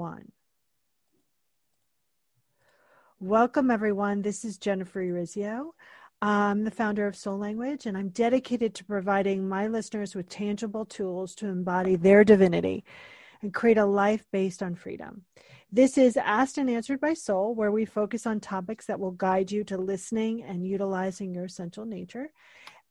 one. Welcome, everyone. This is Jennifer Urezzio. I'm the founder of Soul Language, and I'm dedicated to providing my listeners with tangible tools to embody their divinity and create a life based on freedom. This is Asked and Answered by Soul, where we focus on topics that will guide you to listening and utilizing your essential nature.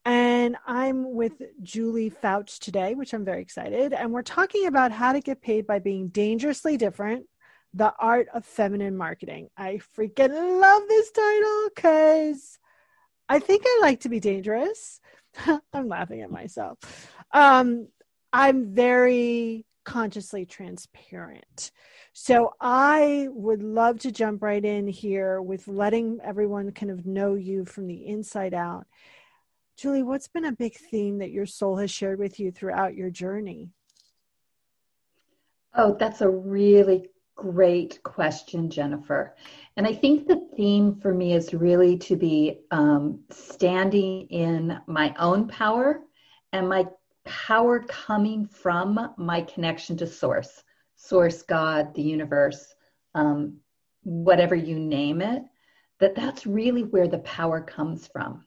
And I'm with Julie Foucht today, which I'm very excited. And we're talking about how to get paid by being dangerously different the art of feminine marketing. I freaking love this title because I think I like to be dangerous. I'm laughing at myself. Um, I'm very consciously transparent. So I would love to jump right in here with letting everyone kind of know you from the inside out. Julie, what's been a big theme that your soul has shared with you throughout your journey? Oh, that's a really great question, Jennifer. And I think the theme for me is really to be um, standing in my own power and my power coming from my connection to source, source, God, the universe, um, whatever you name it, that that's really where the power comes from.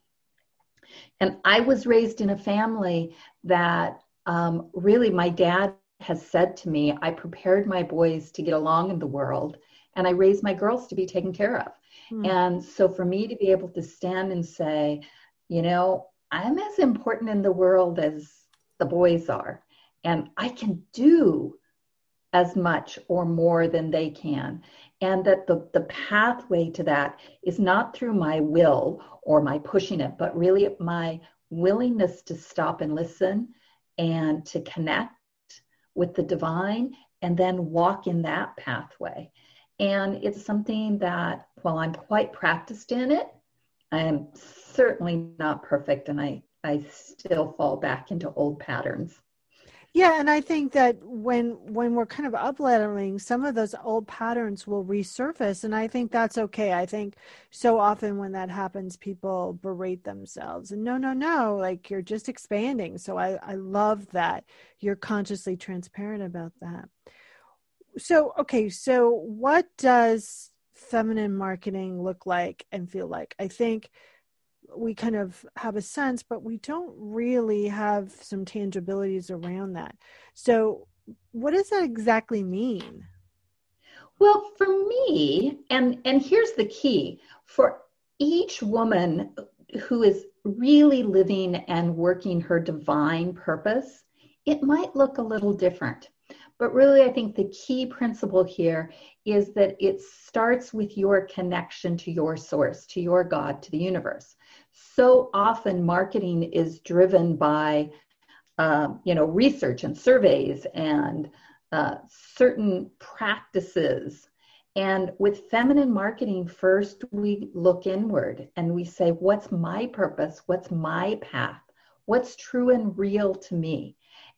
And I was raised in a family that um, really my dad has said to me, I prepared my boys to get along in the world and I raised my girls to be taken care of. Mm. And so for me to be able to stand and say, you know, I'm as important in the world as the boys are. And I can do as much or more than they can. And that the, the pathway to that is not through my will or my pushing it, but really my willingness to stop and listen and to connect with the divine and then walk in that pathway. And it's something that, while I'm quite practiced in it, I am certainly not perfect and I I still fall back into old patterns. Yeah, and I think that when when we're kind of upleveling, some of those old patterns will resurface, and I think that's okay. I think so often when that happens, people berate themselves, and no, no, no, like you're just expanding. So I I love that you're consciously transparent about that. So okay, so what does feminine marketing look like and feel like? I think we kind of have a sense, but we don't really have some tangibilities around that. So, what does that exactly mean? Well, for me, and and here's the key for each woman who is really living and working her divine purpose, it might look a little different. But really, I think the key principle here is that it starts with your connection to your source, to your God, to the universe so often marketing is driven by um, you know research and surveys and uh, certain practices. And with feminine marketing first we look inward and we say what's my purpose? What's my path? What's true and real to me?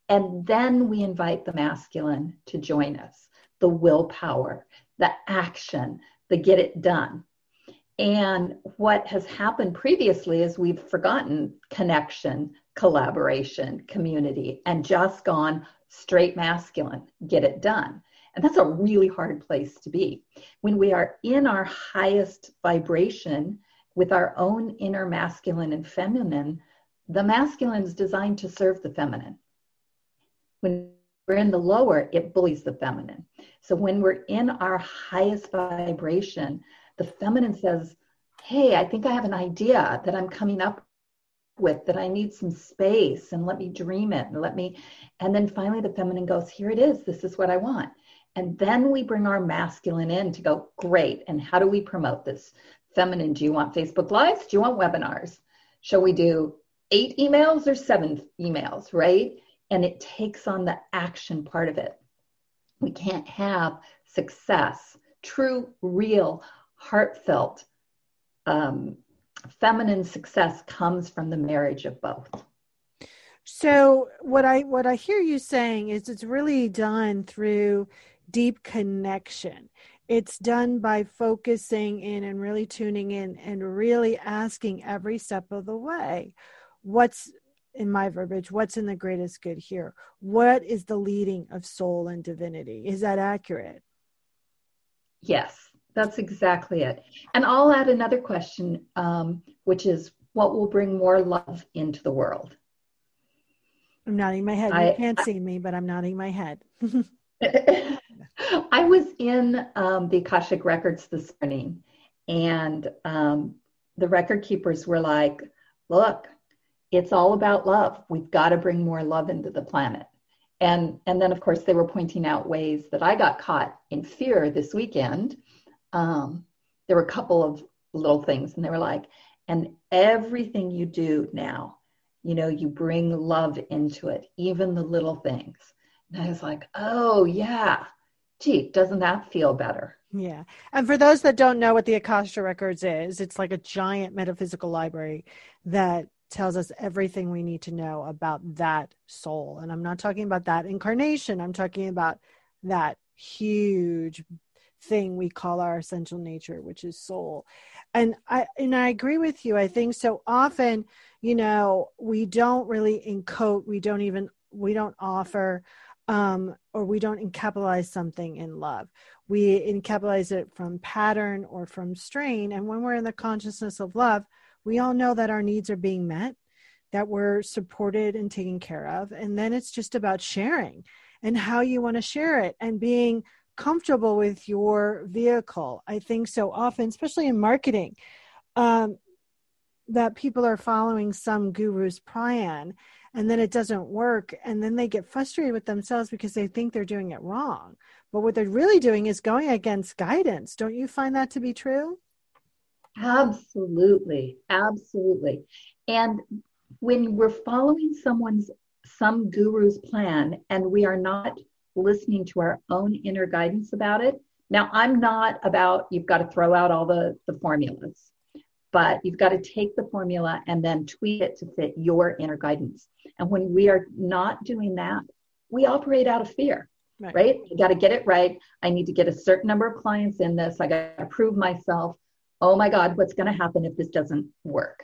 And then we invite the masculine to join us. The willpower the action the get it done and what has happened previously is we've forgotten connection, collaboration, community, and just gone straight masculine, get it done. And that's a really hard place to be. When we are in our highest vibration with our own inner masculine and feminine, the masculine is designed to serve the feminine. When we're in the lower, it bullies the feminine. So when we're in our highest vibration, the feminine says, Hey, I think I have an idea that I'm coming up with that I need some space and let me dream it and let me. And then finally, the feminine goes, Here it is. This is what I want. And then we bring our masculine in to go, Great. And how do we promote this? Feminine, do you want Facebook Lives? Do you want webinars? Shall we do eight emails or seven emails, right? And it takes on the action part of it. We can't have success, true, real, heartfelt um, feminine success comes from the marriage of both. So what i what i hear you saying is it's really done through deep connection. It's done by focusing in and really tuning in and really asking every step of the way. What's in my verbiage what's in the greatest good here? What is the leading of soul and divinity? Is that accurate? Yes, that's exactly it. And I'll add another question, um, which is what will bring more love into the world? I'm nodding my head. You can't I, see me, but I'm nodding my head. I was in um, the Akashic Records this morning, and um, the record keepers were like, look, it's all about love. We've got to bring more love into the planet. And, and then, of course, they were pointing out ways that I got caught in fear this weekend. Um, there were a couple of little things, and they were like, and everything you do now, you know, you bring love into it, even the little things. And I was like, oh, yeah. Gee, doesn't that feel better? Yeah. And for those that don't know what the Akashic Records is, it's like a giant metaphysical library that tells us everything we need to know about that soul. And I'm not talking about that incarnation, I'm talking about that huge thing we call our essential nature, which is soul. And I and I agree with you. I think so often, you know, we don't really encode, we don't even we don't offer um, or we don't encapitalize something in love. We encapitalize it from pattern or from strain. And when we're in the consciousness of love, we all know that our needs are being met, that we're supported and taken care of. And then it's just about sharing and how you want to share it and being comfortable with your vehicle. I think so often, especially in marketing, um, that people are following some guru's plan and then it doesn't work. And then they get frustrated with themselves because they think they're doing it wrong. But what they're really doing is going against guidance. Don't you find that to be true? Absolutely. Absolutely. And when we're following someone's some guru's plan and we are not listening to our own inner guidance about it now i'm not about you've got to throw out all the the formulas but you've got to take the formula and then tweak it to fit your inner guidance. And when we are not doing that, we operate out of fear, right? right? You got to get it right. I need to get a certain number of clients in this. I got to prove myself. Oh my God, what's going to happen if this doesn't work?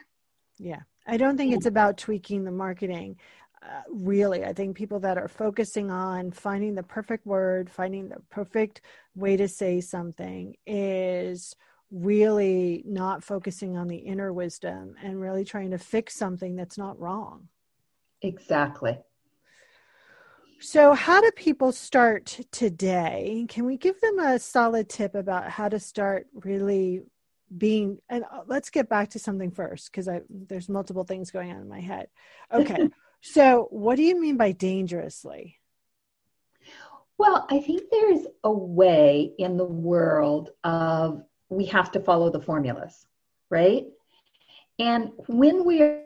Yeah. I don't think it's about tweaking the marketing. Uh, really, I think people that are focusing on finding the perfect word, finding the perfect way to say something is really not focusing on the inner wisdom and really trying to fix something that's not wrong. Exactly. So, how do people start today? Can we give them a solid tip about how to start really being? And uh, let's get back to something first because I there's multiple things going on in my head. Okay, so what do you mean by dangerously? Well, I think there's a way in the world of we have to follow the formulas, right? And when we're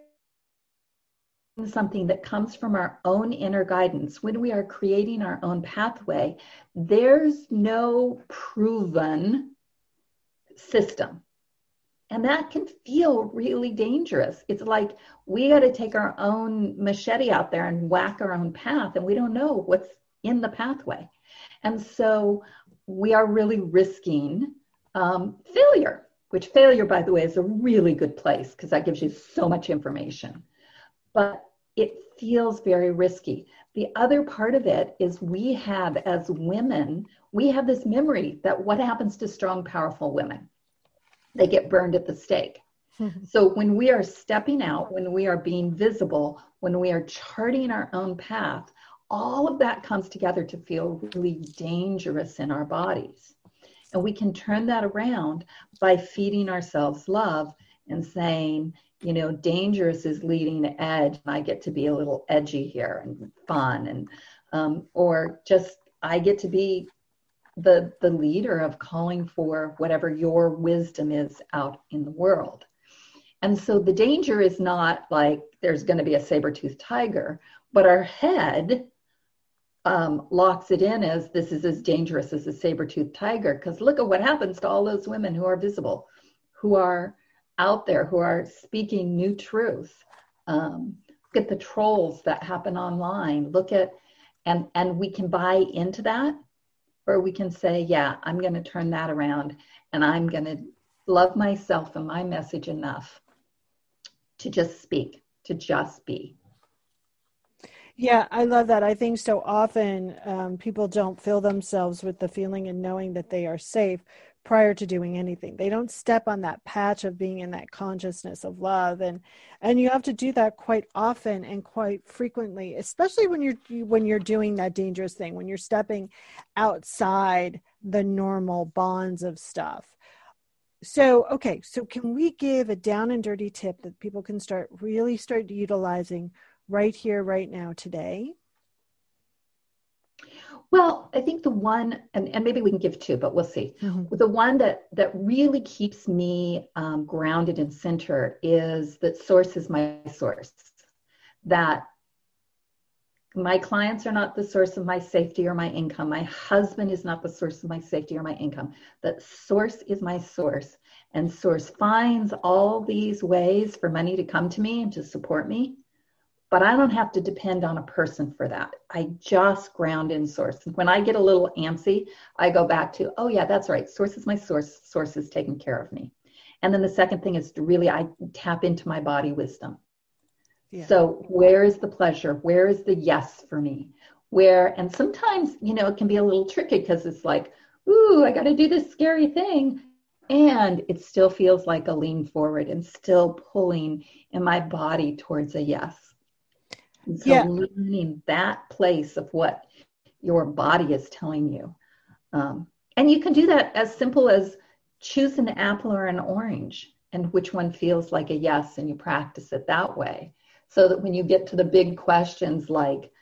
something that comes from our own inner guidance, when we are creating our own pathway, there's no proven system. And that can feel really dangerous. It's like we got to take our own machete out there and whack our own path, and we don't know what's in the pathway. And so we are really risking um, failure, which failure, by the way, is a really good place because that gives you so much information. But it feels very risky. The other part of it is we have, as women, we have this memory that what happens to strong, powerful women? They get burned at the stake. so when we are stepping out, when we are being visible, when we are charting our own path, all of that comes together to feel really dangerous in our bodies. And we can turn that around by feeding ourselves love and saying, you know, dangerous is leading the edge, and I get to be a little edgy here and fun, and um, or just I get to be the the leader of calling for whatever your wisdom is out in the world. And so the danger is not like there's going to be a saber-toothed tiger, but our head um, locks it in as this is as dangerous as a saber-toothed tiger. Because look at what happens to all those women who are visible, who are out there, who are speaking new truth. Um, look at the trolls that happen online. Look at, and and we can buy into that, or we can say, yeah, I'm going to turn that around, and I'm going to love myself and my message enough to just speak, to just be. Yeah, I love that. I think so often um, people don't fill themselves with the feeling and knowing that they are safe prior to doing anything. They don't step on that patch of being in that consciousness of love, and and you have to do that quite often and quite frequently, especially when you're when you're doing that dangerous thing, when you're stepping outside the normal bonds of stuff. So, okay, so can we give a down and dirty tip that people can start really start utilizing right here, right now, today? Well, I think the one, and, and maybe we can give two, but we'll see. Mm-hmm. The one that that really keeps me um, grounded and centered is that source is my source. That my clients are not the source of my safety or my income. My husband is not the source of my safety or my income. That source is my source, and source finds all these ways for money to come to me and to support me but I don't have to depend on a person for that. I just ground in source. When I get a little antsy, I go back to, oh, yeah, that's right. Source is my source. Source is taking care of me. And then the second thing is to really, I tap into my body wisdom. Yeah. So, where is the pleasure? Where is the yes for me? Where, and sometimes, you know, it can be a little tricky because it's like, ooh, I got to do this scary thing. And it still feels like a lean forward and still pulling in my body towards a yes. And so yeah. learning that place of what your body is telling you. Um, and you can do that as simple as choose an apple or an orange and which one feels like a yes, and you practice it that way. So that when you get to the big questions like,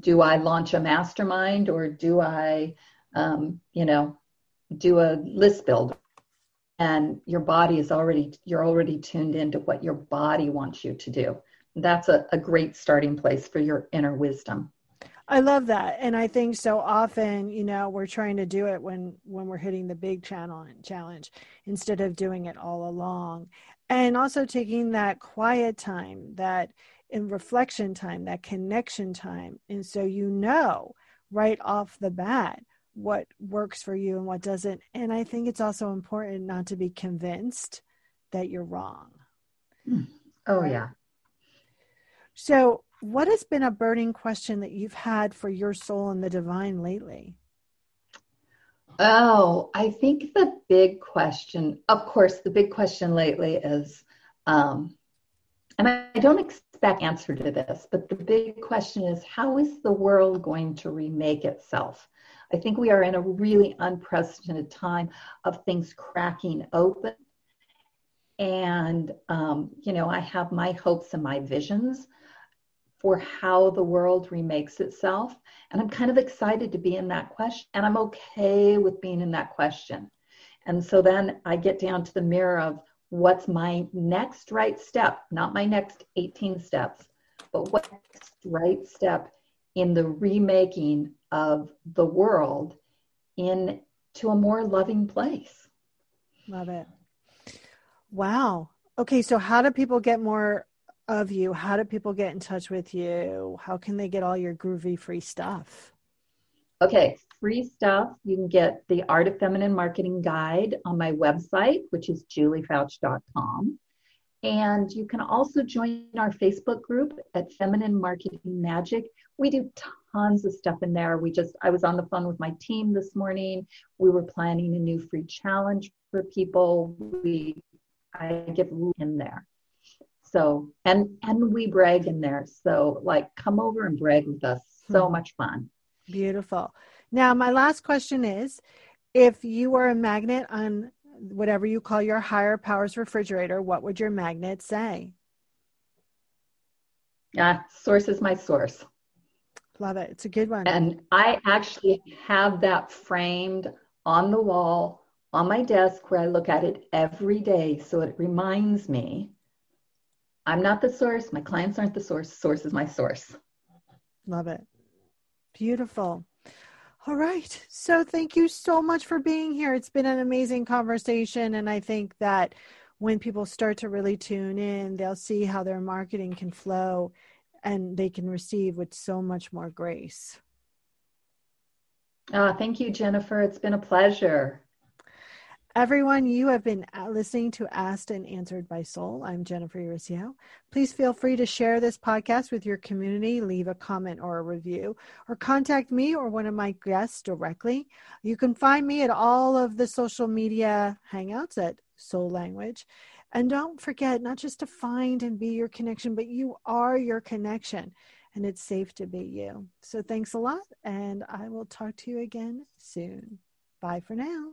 do I launch a mastermind or do I, um, you know, do a list build? And your body is already, you're already tuned into what your body wants you to do that's a, a great starting place for your inner wisdom. I love that. And I think so often, you know, we're trying to do it when when we're hitting the big channel challenge instead of doing it all along. And also taking that quiet time, that in reflection time, that connection time. And so you know right off the bat what works for you and what doesn't. And I think it's also important not to be convinced that you're wrong. Hmm. Oh yeah. So, what has been a burning question that you've had for your soul and the divine lately? Oh, I think the big question, of course, the big question lately is, um, and I, don't expect answer to this, but the big question is, how is the world going to remake itself? I think we are in a really unprecedented time of things cracking open. And, um, you know, I have my hopes and my visions for how the world remakes itself. And I'm kind of excited to be in that question. And I'm okay with being in that question. And so then I get down to the mirror of what's my next right step, not my next 18 steps, but what's right step in the remaking of the world into a more loving place. Love it. Wow. Okay, so how do people get more of you, how do people get in touch with you? How can they get all your groovy free stuff? Okay, free stuff. You can get the Art of Feminine Marketing Guide on my website, which is juliefoucht.com. And you can also join our Facebook group at Feminine Marketing Magic. We do tons of stuff in there. We just, I was on the phone with my team this morning. We were planning a new free challenge for people. We, I give in there. So, and and we brag in there. So, like, come over and brag with us. So hmm. much fun. Beautiful. Now, my last question is if you were a magnet on whatever you call your higher powers refrigerator, what would your magnet say? Yeah, source is my source. Love it. It's a good one. And I actually have that framed on the wall on my desk where I look at it every day. So it reminds me I'm not the source. My clients aren't the source. Source is my source. Love it. Beautiful. All right. So thank you so much for being here. It's been an amazing conversation. And I think that when people start to really tune in, they'll see how their marketing can flow and they can receive with so much more grace. Oh, thank you, Jennifer. It's been a pleasure. Everyone, you have been listening to Asked and Answered by Soul. I'm Jennifer Urezzio. Please feel free to share this podcast with your community, leave a comment or a review, or contact me or one of my guests directly. You can find me at all of the social media hangouts at Soul Language. And don't forget not just to find and be your connection, but you are your connection and it's safe to be you. So thanks a lot, and I will talk to you again soon. Bye for now.